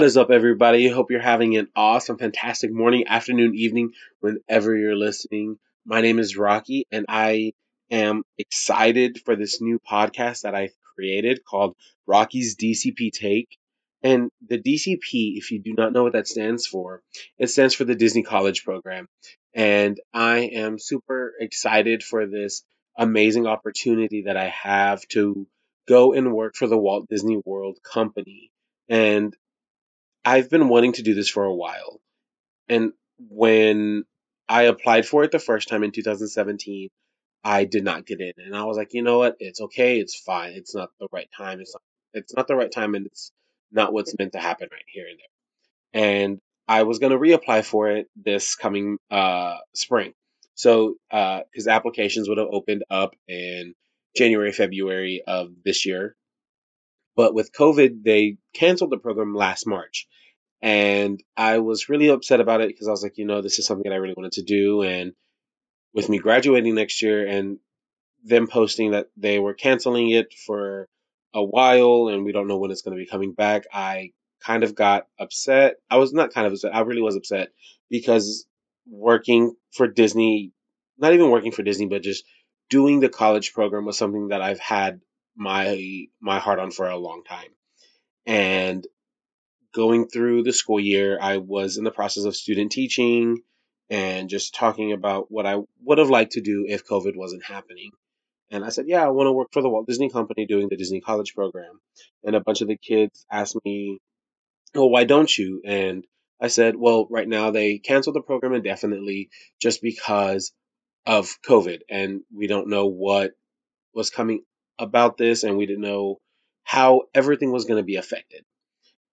What is up, everybody? Hope you're having an awesome, fantastic morning, afternoon, evening, whenever you're listening. My name is Roque, and I am excited for this new podcast that I've created called Roque's DCP Take. And the DCP, if you do not know what that stands for, it stands for the Disney College Program. And I am super excited for this amazing opportunity that I have to go and work for the Walt Disney World Company. And I've been wanting to do this for a while. And when I applied for it the first time in 2017, I did not get in. And I was like, you know what? It's okay. It's fine. It's not the right time. It's not, it's not the right time and it's not what's meant to happen right here and there. And I was going to reapply for it this coming uh, spring. So, because uh, applications would have opened up in January, February of this year. But with COVID, they canceled the program last March. And I was really upset about it because I was like, you know, this is something that I really wanted to do. And with me graduating next year and them posting that they were canceling it for a while and we don't know when it's going to be coming back, I kind of got upset. I was not kind of upset. I really was upset because working for Disney, not even working for Disney, but just doing the college program was something that I've had my my heart on for a long time. And going through the school year, I was in the process of student teaching and just talking about what I would have liked to do if COVID wasn't happening. And I said, Yeah, I want to work for the Walt Disney Company doing the Disney College program. And a bunch of the kids asked me, Well, why don't you? And I said, Well, right now they canceled the program indefinitely just because of COVID. And we don't know what was coming about this, and we didn't know how everything was going to be affected.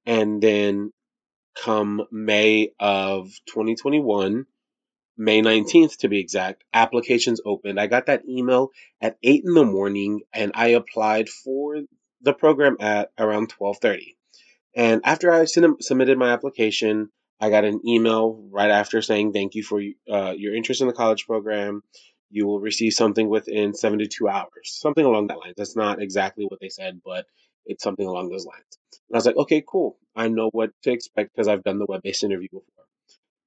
And then come May of 2021, May 19th to be exact, applications opened. I got that email at 8 in the morning and I applied for the program at around 12:30. And after I submitted my application, I got an email right after saying thank you for uh, your interest in the college program. You will receive something within 72 hours, something along that line. That's not exactly what they said, but it's something along those lines. And I was like, okay, cool. I know what to expect because I've done the web based interview before.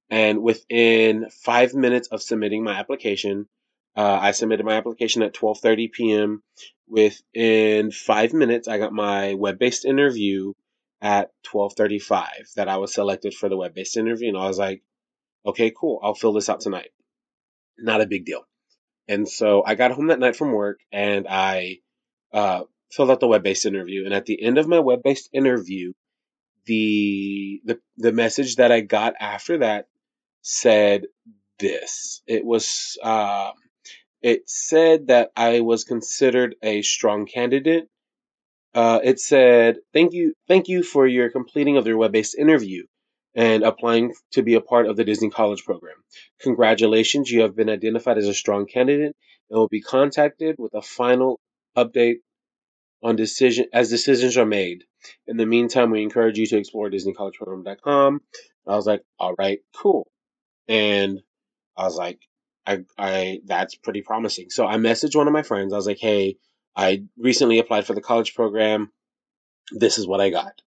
And within five minutes of submitting my application, uh, I submitted my application at 12:30 p.m. Within five minutes, I got my web-based interview at 12:35. That I was selected for the web-based interview, and I was like, "Okay, cool. I'll fill this out tonight. Not a big deal." And so I got home that night from work, and I uh, filled out the web-based interview. And at the end of my web-based interview, the the the message that I got after that said this. It was uh, it said that I was considered a strong candidate. Uh, it said, "Thank you, thank you for your completing of your web-based interview and applying to be a part of the Disney College program. Congratulations, you have been identified as a strong candidate and will be contacted with a final update on decision as decisions are made. In the meantime, we encourage you to explore DisneyCollegeProgram.com. I was like, all right, cool. And I was like, I, I, that's pretty promising. So I messaged one of my friends. I was like, hey, I recently applied for the college program. This is what I got.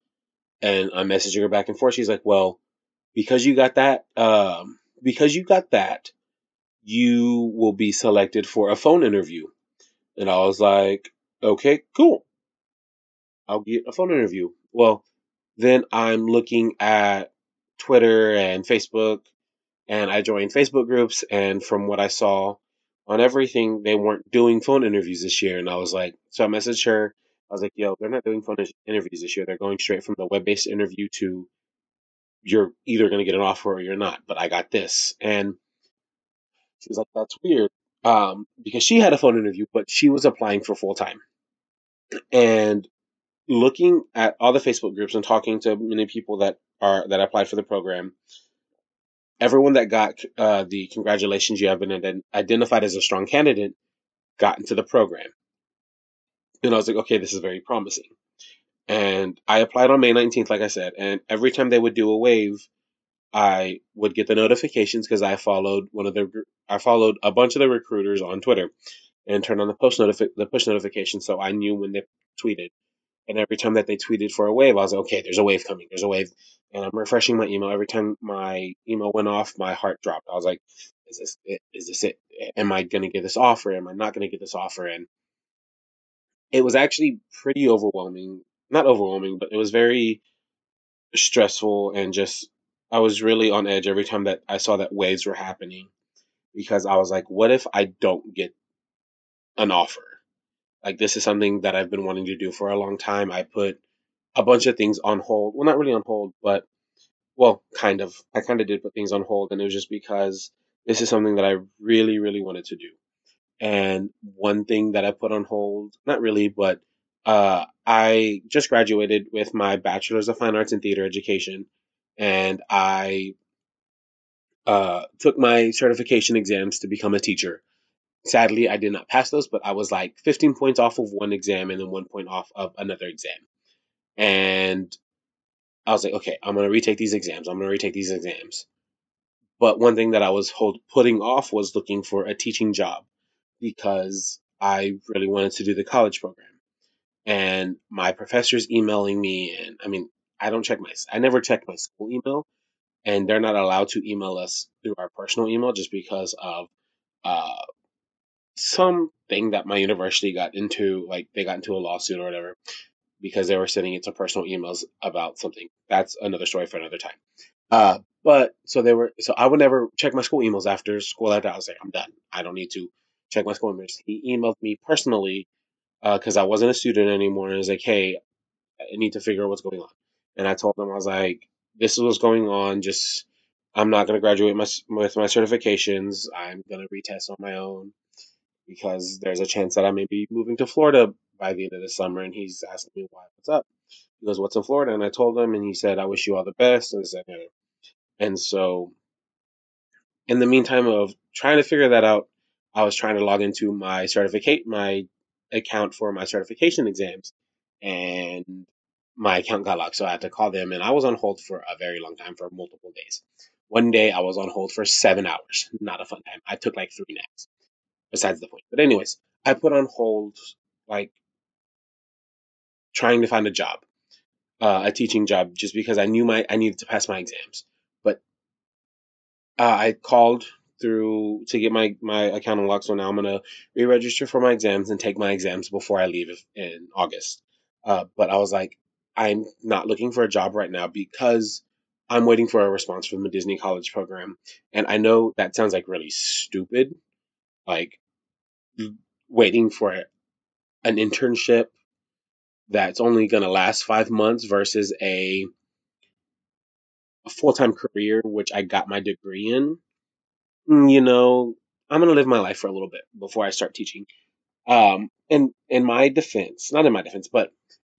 And I'm messaging her back and forth. She's like, well, because you got that, um, because you got that, you will be selected for a phone interview. And I was like, okay, cool. I'll get a phone interview. Well, then I'm looking at Twitter and Facebook, and I joined Facebook groups. And from what I saw on everything, they weren't doing phone interviews this year. And I was like, so I messaged her. I was like, yo, they're not doing phone interviews this year. They're going straight from the web based interview to you're either going to get an offer or you're not. But I got this. And she was like, that's weird. Um, because she had a phone interview, but she was applying for full time. And looking at all the Facebook groups and talking to many people that are that applied for the program, everyone that got uh, the congratulations you have been identified as a strong candidate got into the program. And I was like, okay, this is very promising. And I applied on May 19th, like I said, and every time they would do a wave, I would get the notifications because I followed one of the I followed a bunch of the recruiters on Twitter and turned on the post notifi- the push notification so I knew when they tweeted. And every time that they tweeted for a wave, I was like, okay, there's a wave coming. There's a wave. And I'm refreshing my email. Every time my email went off, my heart dropped. I was like, is this it? Is this it? Am I going to get this offer? Am I not going to get this offer? And it was actually pretty overwhelming. Not overwhelming, but it was very stressful and just, I was really on edge every time that I saw that waves were happening because I was like, what if I don't get an offer? Like, this is something that I've been wanting to do for a long time. I put a bunch of things on hold. Well, not really on hold, but, well, kind of. I kind of did put things on hold, and it was just because this is something that I really, really wanted to do. And one thing that I put on hold, not really, but uh, I just graduated with my bachelor's of fine arts in theater education, and I uh, took my certification exams to become a teacher. Sadly, I did not pass those, but I was like 15 points off of one exam and then one point off of another exam. And I was like, okay, I'm going to retake these exams. I'm going to retake these exams. But one thing that I was hold, putting off was looking for a teaching job because I really wanted to do the college program. And my professor's emailing me, and I mean, I don't check my, I never check my school email, and they're not allowed to email us through our personal email just because of uh, something that my university got into, like they got into a lawsuit or whatever, because they were sending it to personal emails about something. That's another story for another time. Uh, but so they were, so I would never check my school emails after school. After I was like, I'm done. I don't need to check my school emails. He emailed me personally because uh, I wasn't a student anymore, and was like, Hey, I need to figure out what's going on. And I told him I was like, This is what's going on. Just I'm not going to graduate my, with my certifications. I'm going to retest on my own because there's a chance that I may be moving to Florida by the end of the summer. And he's asking me why, what's up? He goes, what's in Florida? And I told him, and he said, I wish you all the best. And, said, and so, in the meantime of trying to figure that out, I was trying to log into my certificate, my account for my certification exams, and my account got locked. So I had to call them, and I was on hold for a very long time, for multiple days. One day I was on hold for seven hours. Not a fun time. I took like three naps besides the point. But anyways, I put on hold like trying to find a job, uh, a teaching job, just because I knew my I needed to pass my exams. But uh, I called through to get my my account unlocked, so now I'm gonna re-register for my exams and take my exams before I leave in August. Uh, but I was like, I'm not looking for a job right now because I'm waiting for a response from the Disney College program, and I know that sounds like really stupid, like waiting for an internship that's only going to last five months versus a, a full time career, which I got my degree in. Mm, you know, I'm going to live my life for a little bit before I start teaching. Um, and in my defense, not in my defense, but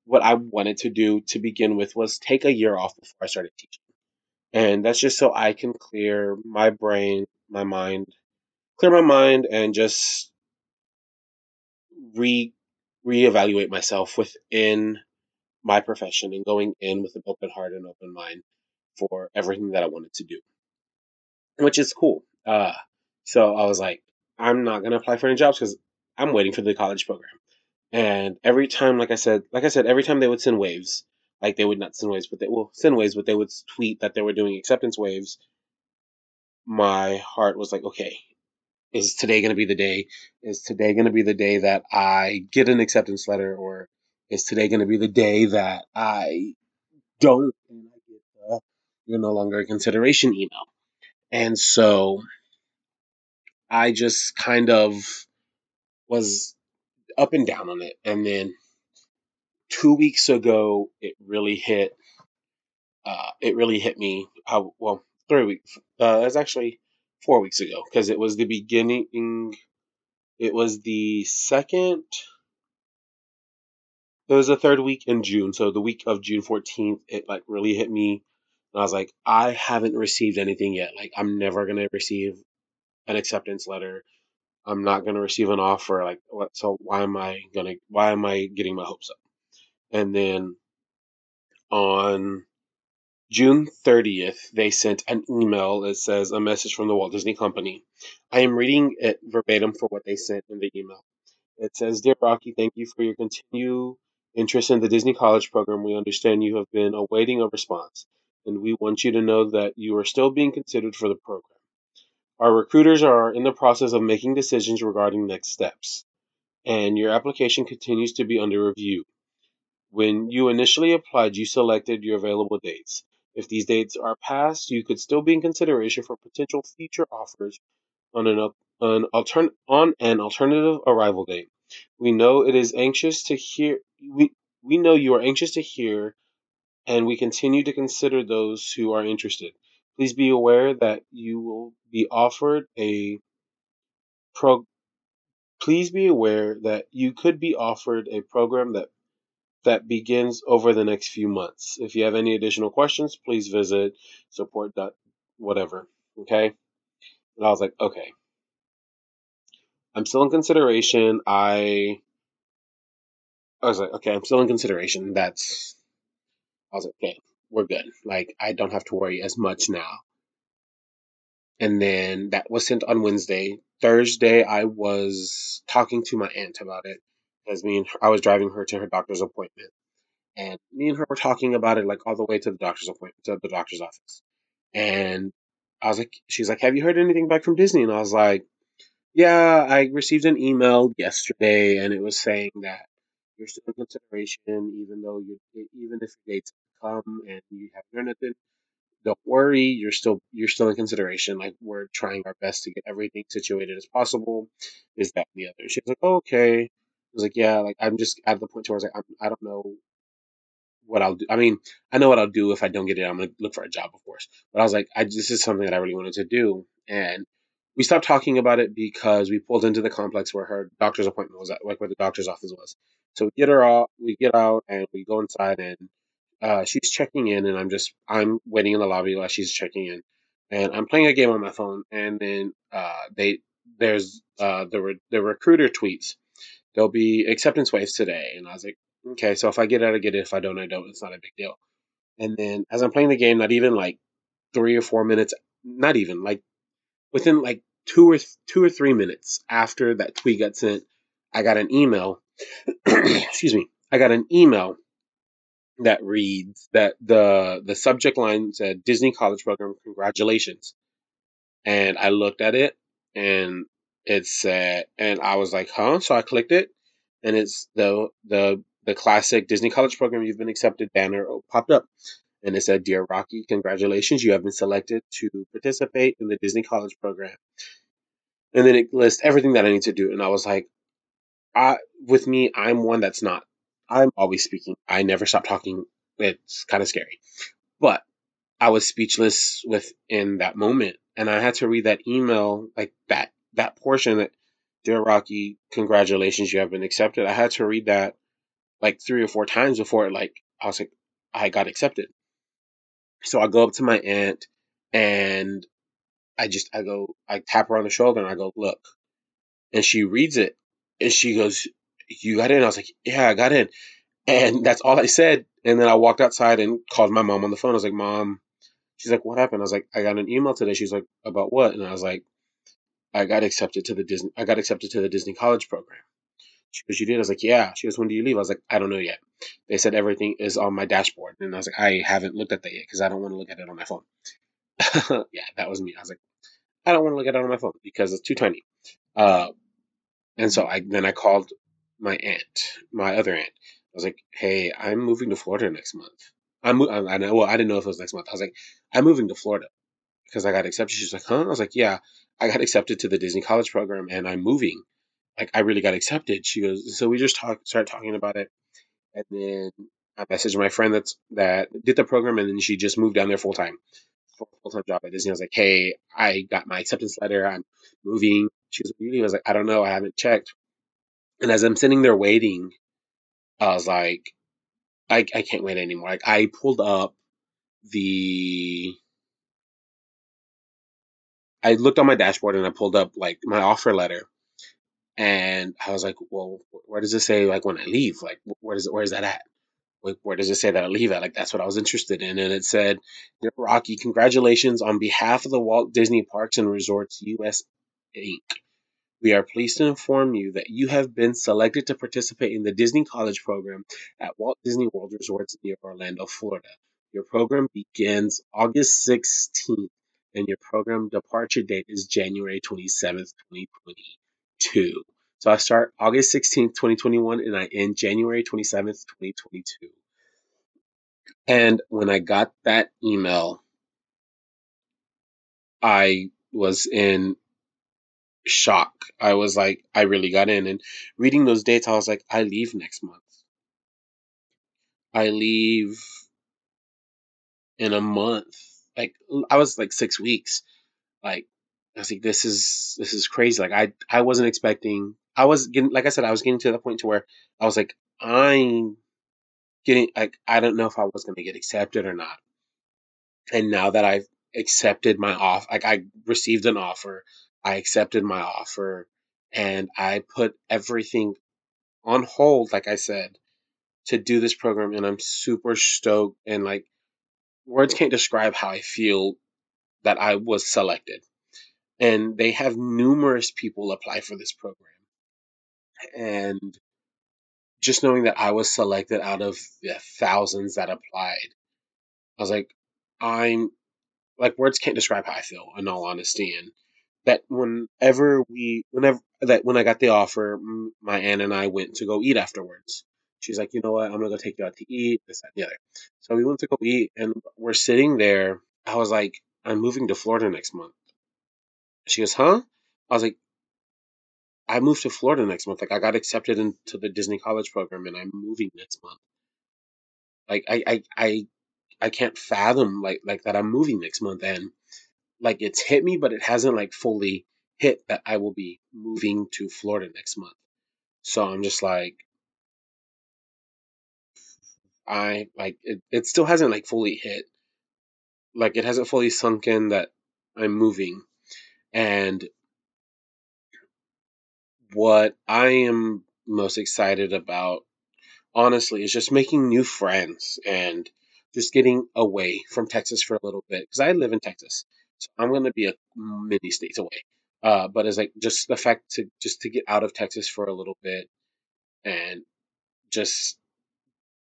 what I wanted to do to begin with was take a year off before I started teaching. And that's just so I can clear my brain, my mind, clear my mind and just re reevaluate myself within my profession and going in with an open heart and open mind for everything that I wanted to do, which is cool. Uh, so I was like, I'm not gonna apply for any jobs because I'm waiting for the college program. And every time, like I said, like I said, every time they would send waves, like they would not send waves, but they will send waves, but they would tweet that they were doing acceptance waves. My heart was like, okay, is today going to be the day? Is today going to be the day that I get an acceptance letter, or is today going to be the day that I don't you're no longer a consideration email? And so I just kind of was up and down on it, and then two weeks ago it really hit. Uh, it really hit me. How well? Three weeks. Uh, that's actually four weeks ago because it was the beginning. It was the second. It was the third week in June, so the week of June 14th, it like really hit me. And I was like, I haven't received anything yet. Like, I'm never gonna receive an acceptance letter. I'm not gonna receive an offer. Like, what? So why am I gonna? Why am I getting my hopes up? And then on June 30th, they sent an email that says a message from the Walt Disney Company. I am reading it verbatim for what they sent in the email. It says, Dear Roque, thank you for your continued interest in the Disney College program, we understand you have been awaiting a response, and we want you to know that you are still being considered for the program. Our recruiters are in the process of making decisions regarding next steps, and your application continues to be under review. When you initially applied, you selected your available dates. If these dates are passed, you could still be in consideration for potential future offers on an, an altern- on an alternative arrival date. We know it is anxious to hear we we know you are anxious to hear and we continue to consider those who are interested. Please be aware that you will be offered a pro please be aware that you could be offered a program that that begins over the next few months. If you have any additional questions, please visit support dot whatever. Okay? And I was like, okay. I'm still in consideration. I I was like, okay, I'm still in consideration. That's I was like, okay, we're good. Like I don't have to worry as much now. And then that was sent on Wednesday. Thursday, I was talking to my aunt about it as me and her, I was driving her to her doctor's appointment, and me and her were talking about it like all the way to the doctor's appointment to the doctor's office. And I was like, she's like, have you heard anything back from Disney? And I was like, yeah, I received an email yesterday, and it was saying that you're still in consideration, even though you even if your dates come and you haven't heard anything don't worry, you're still you're still in consideration. Like we're trying our best to get everything situated as possible. Is that the other? She was like, oh, okay. I was like, yeah, like I'm just at the point where I was like, I'm, I don't know what I'll do. I mean, I know what I'll do if I don't get it. I'm gonna look for a job, of course. But I was like, I this is something that I really wanted to do, and we stopped talking about it because we pulled into the complex where her doctor's appointment was at, like where the doctor's office was. So we get her out, we get out, and we go inside, and uh, she's checking in, and I'm just I'm waiting in the lobby while she's checking in, and I'm playing a game on my phone, and then uh, they there's uh, the re- the recruiter tweets there'll be acceptance waves today, and I was like, okay, so if I get it, I get it. If I don't, I don't. It's not a big deal. And then as I'm playing the game, not even like three or four minutes, not even like within like two or th- two or three minutes after that tweet got sent, I got an email. excuse me. I got an email that reads that the the subject line said Disney College Program, congratulations. And I looked at it and it said and I was like, huh? So I clicked it and it's the the the classic Disney College Program you've been accepted banner popped up. And it said, Dear Roque, congratulations, you have been selected to participate in the Disney College Program. And then it lists everything that I need to do. And I was like, I with me, I'm one that's not I'm always speaking. I never stop talking. It's kind of scary. But I was speechless within that moment. And I had to read that email, like that, that portion that, Dear Roque, congratulations, you have been accepted. I had to read that like three or four times before like, I was like, I got accepted. So I go up to my aunt and I just, I go, I tap her on the shoulder and I go, look. And she reads it and she goes, you got in? I was like, yeah, I got in. And that's all I said. And then I walked outside and called my mom on the phone. I was like, Mom, she's like, What happened? I was like, I got an email today. She's like, About what? And I was like, I got accepted to the Disney I got accepted to the Disney college program. She goes, You did? I was like, Yeah. She goes, When do you leave? I was like, I don't know yet. They said everything is on my dashboard. And I was like, I haven't looked at that yet because I don't want to look at it on my phone. yeah, that was me. I was like, I don't want to look at it on my phone because it's too tiny. Uh, and so I then I called my aunt, my other aunt. I was like, "Hey, I'm moving to Florida next month. I'm I know well, I didn't know if it was next month. I was like, I'm moving to Florida because I got accepted. She's like, huh? I was like, yeah, I got accepted to the Disney College program and I'm moving. Like, I really got accepted. She goes, so we just talk, started talking about it, and then I messaged my friend that's that did the program, and then she just moved down there full time, full time job at Disney. I was like, hey, I got my acceptance letter. I'm moving. She was really, I was like, I don't know, I haven't checked. And as I'm sitting there waiting, I was like, I, I can't wait anymore. Like I pulled up the, I looked on my dashboard and I pulled up like my offer letter, and I was like, well, where does it say like when I leave? Like where does it, where is that at? Like where does it say that I leave at? Like that's what I was interested in, and it said, Roque, congratulations on behalf of the Walt Disney Parks and Resorts U.S. Inc. We are pleased to inform you that you have been selected to participate in the Disney College Program at Walt Disney World Resorts near Orlando, Florida. Your program begins August 16th and your program departure date is January 27th, 2022. So I start August 16th, 2021 and I end January 27th, 2022. And when I got that email, I was in shock. I was like, I really got in. And reading those dates, I was like, I leave next month. I leave in a month. Like I was like six weeks. Like I was like, this is this is crazy. Like I I wasn't expecting. I was getting like I said, I was getting to the point to where I was like, I'm getting like I don't know if I was gonna get accepted or not. And now that I've accepted my off, like I received an offer, I accepted my offer, and I put everything on hold, like I said, to do this program, and I'm super stoked and like words can't describe how I feel that I was selected. And they have numerous people apply for this program. And just knowing that I was selected out of the thousands that applied, I was like, I'm like words can't describe how I feel in all honesty. And that whenever we, whenever that when I got the offer, my aunt and I went to go eat afterwards. She's like, you know what? I'm gonna go take you out to eat, this, that, and the other. So we went to go eat, and we're sitting there. I was like, I'm moving to Florida next month. She goes, huh? I was like, I moved to Florida next month. Like, I got accepted into the Disney College program, and I'm moving next month. Like, I, I, I, I can't fathom like like that. I'm moving next month, and like it's hit me, but it hasn't like fully hit that I will be moving to Florida next month. So I'm just like, I like it, it still hasn't like fully hit. Like it hasn't fully sunk in that I'm moving. And what I am most excited about, honestly, is just making new friends and just getting away from Texas for a little bit. Because I live in Texas. So I'm going to be a many states away. Uh, but it's like just the fact to just to get out of Texas for a little bit and just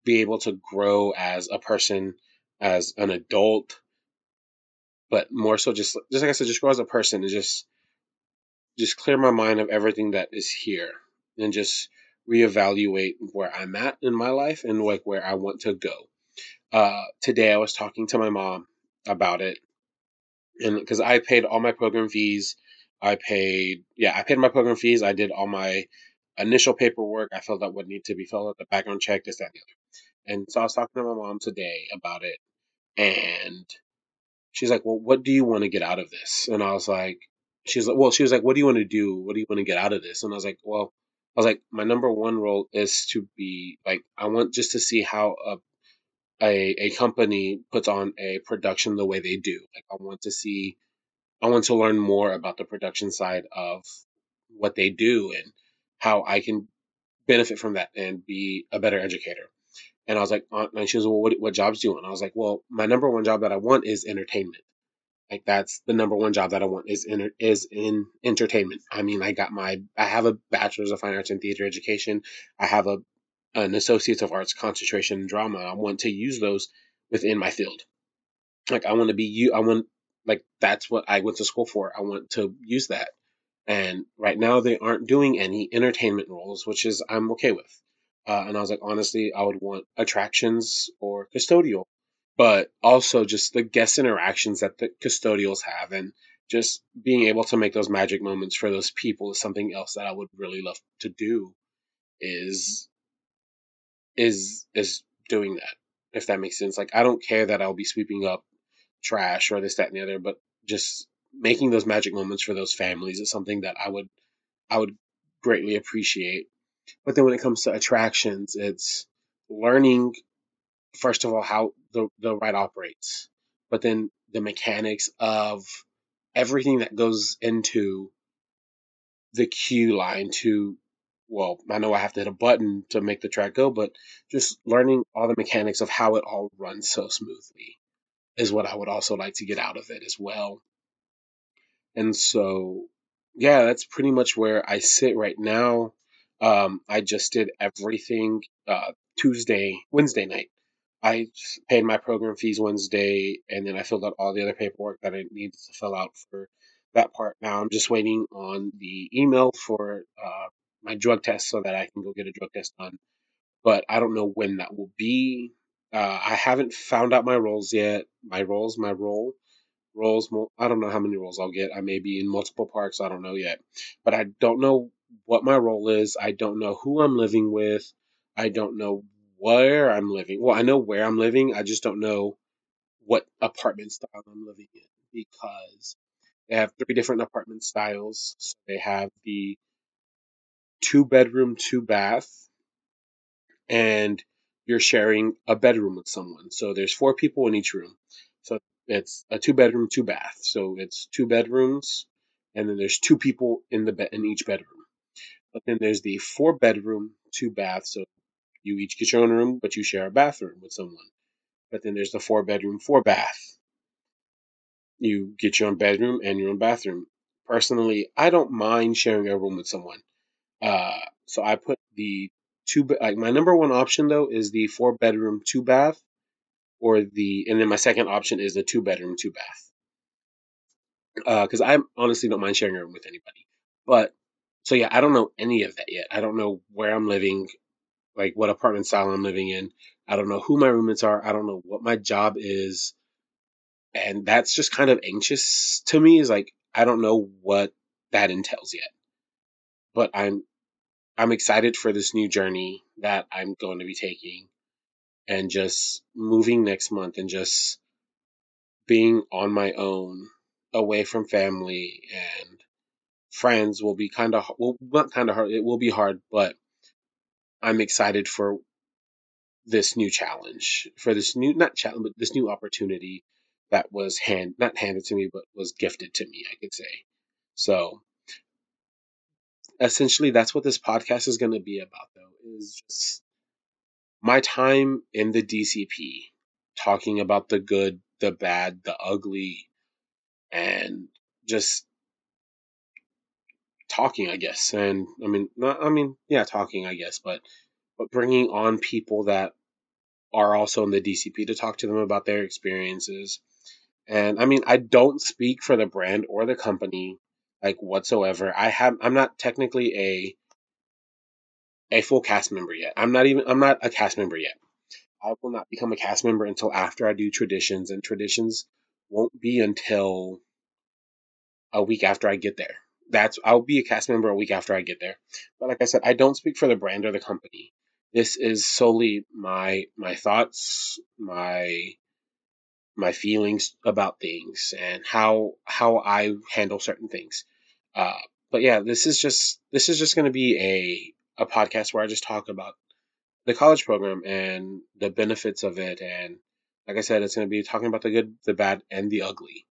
be able to grow as a person, as an adult, but more so just just like I said, just grow as a person and just just clear my mind of everything that is here and just reevaluate where I'm at in my life and like where I want to go. Uh, today I was talking to my mom about it, and because I paid all my program fees, I paid yeah I paid my program fees. I did all my initial paperwork. I filled out what needed to be filled out, the background check, this, that, and the other. And so I was talking to my mom today about it, and she's like, "Well, what do you want to get out of this?" And I was like, "She's like, well, she was like, what do you want to do? What do you want to get out of this?" And I was like, "Well." I was like, my number one role is to be like, I want just to see how a a, a company puts on a production the way they do. Like, I want to see, I want to learn more about the production side of what they do and how I can benefit from that and be a better educator. And I was like, uh, and she was, well, what, what jobs do you want? I was like, well, my number one job that I want is entertainment. Like that's the number one job that I want is in is in entertainment. I mean, I got my I have a bachelor's of fine arts in theater education. I have a an associates of arts concentration in drama. I want to use those within my field. Like I want to be you. I want like that's what I went to school for. I want to use that. And right now they aren't doing any entertainment roles, which is I'm okay with. Uh, and I was like, honestly, I would want attractions or custodial, but also just the guest interactions that the custodials have and just being able to make those magic moments for those people is something else that I would really love to do is is is doing that if that makes sense. Like I don't care that I'll be sweeping up trash or this that and the other but just making those magic moments for those families is something that I would I would greatly appreciate but then when it comes to attractions, it's learning first of all how the, the ride operates, but then the mechanics of everything that goes into the queue line to well, I know I have to hit a button to make the track go, but just learning all the mechanics of how it all runs so smoothly is what I would also like to get out of it as well. And so yeah, that's pretty much where I sit right now. Um, I just did everything uh, Tuesday, Wednesday night. I paid my program fees Wednesday, and then I filled out all the other paperwork that I needed to fill out for that part. Now I'm just waiting on the email for uh, my drug test so that I can go get a drug test done. But I don't know when that will be. Uh, I haven't found out my roles yet. My roles, my role roles. I don't know how many roles I'll get. I may be in multiple parks. I don't know yet. But I don't know what my role is. I don't know who I'm living with. I don't know where I'm living. Well, I know where I'm living. I just don't know what apartment style I'm living in because they have three different apartment styles. So they have the two bedroom, two bath, and you're sharing a bedroom with someone. So there's four people in each room. So it's a two bedroom, two bath. So it's two bedrooms, and then there's two people in the bed in each bedroom. But then there's the four bedroom, two bath. So you each get your own room, but you share a bathroom with someone. But then there's the four bedroom, four bath. You get your own bedroom and your own bathroom. Personally, I don't mind sharing a room with someone. Uh, so I put the two like my number one option though is the four bedroom, two bath, or the and then my second option is the two bedroom, two bath. Because uh, I honestly don't mind sharing a room with anybody. But so yeah, I don't know any of that yet. I don't know where I'm living, like what apartment style I'm living in. I don't know who my roommates are. I don't know what my job is. And that's just kind of anxious to me is like I don't know what that entails yet. But I'm I'm excited for this new journey that I'm going to be taking and just moving next month and just being on my own away from family and friends will be kind of well not kind of hard it will be hard but i'm excited for this new challenge for this new not challenge but this new opportunity that was hand not handed to me but was gifted to me i could say. So essentially that's what this podcast is going to be about though is just my time in the DCP talking about the good, the bad, the ugly, and just talking, I guess. And I mean, not, I mean, yeah, talking, I guess, but but bringing on people that are also in the DCP to talk to them about their experiences. And I mean, I don't speak for the brand or the company like whatsoever. I have I'm not technically a a full cast member yet. I'm not even I'm not a cast member yet. I will not become a cast member until after I do traditions, and traditions won't be until a week after I get there. That's I'll be a cast member a week after I get there. But like I said, I don't speak for the brand or the company. This is solely my my thoughts, my my feelings about things and how how I handle certain things. Uh, but yeah, this is just this is just going to be a a podcast where I just talk about the college program and the benefits of it. And like I said, it's going to be talking about the good, the bad, and the ugly.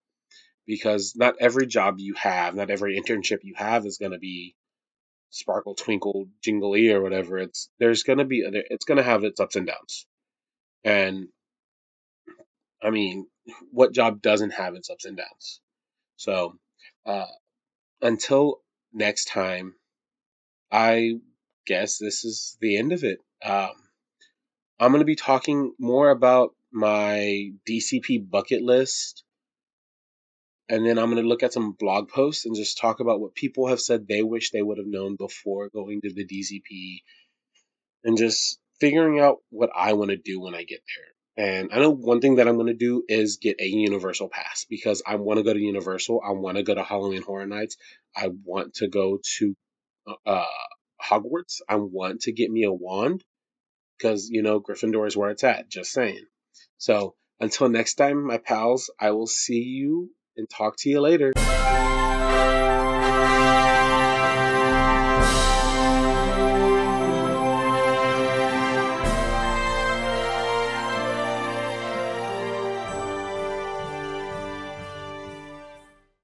Because not every job you have, not every internship you have is going to be sparkle, twinkle, jingly, or whatever. It's there's going to be it's going to have its ups and downs. And I mean, what job doesn't have its ups and downs? So, uh, until next time, I guess this is the end of it. Um, I'm going to be talking more about my DCP bucket list. And then I'm going to look at some blog posts and just talk about what people have said they wish they would have known before going to the DCP and just figuring out what I want to do when I get there. And I know one thing that I'm going to do is get a Universal pass because I want to go to Universal. I want to go to Halloween Horror Nights. I want to go to uh, Hogwarts. I want to get me a wand because, you know, Gryffindor is where it's at. Just saying. So until next time, my pals, I will see you and talk to you later.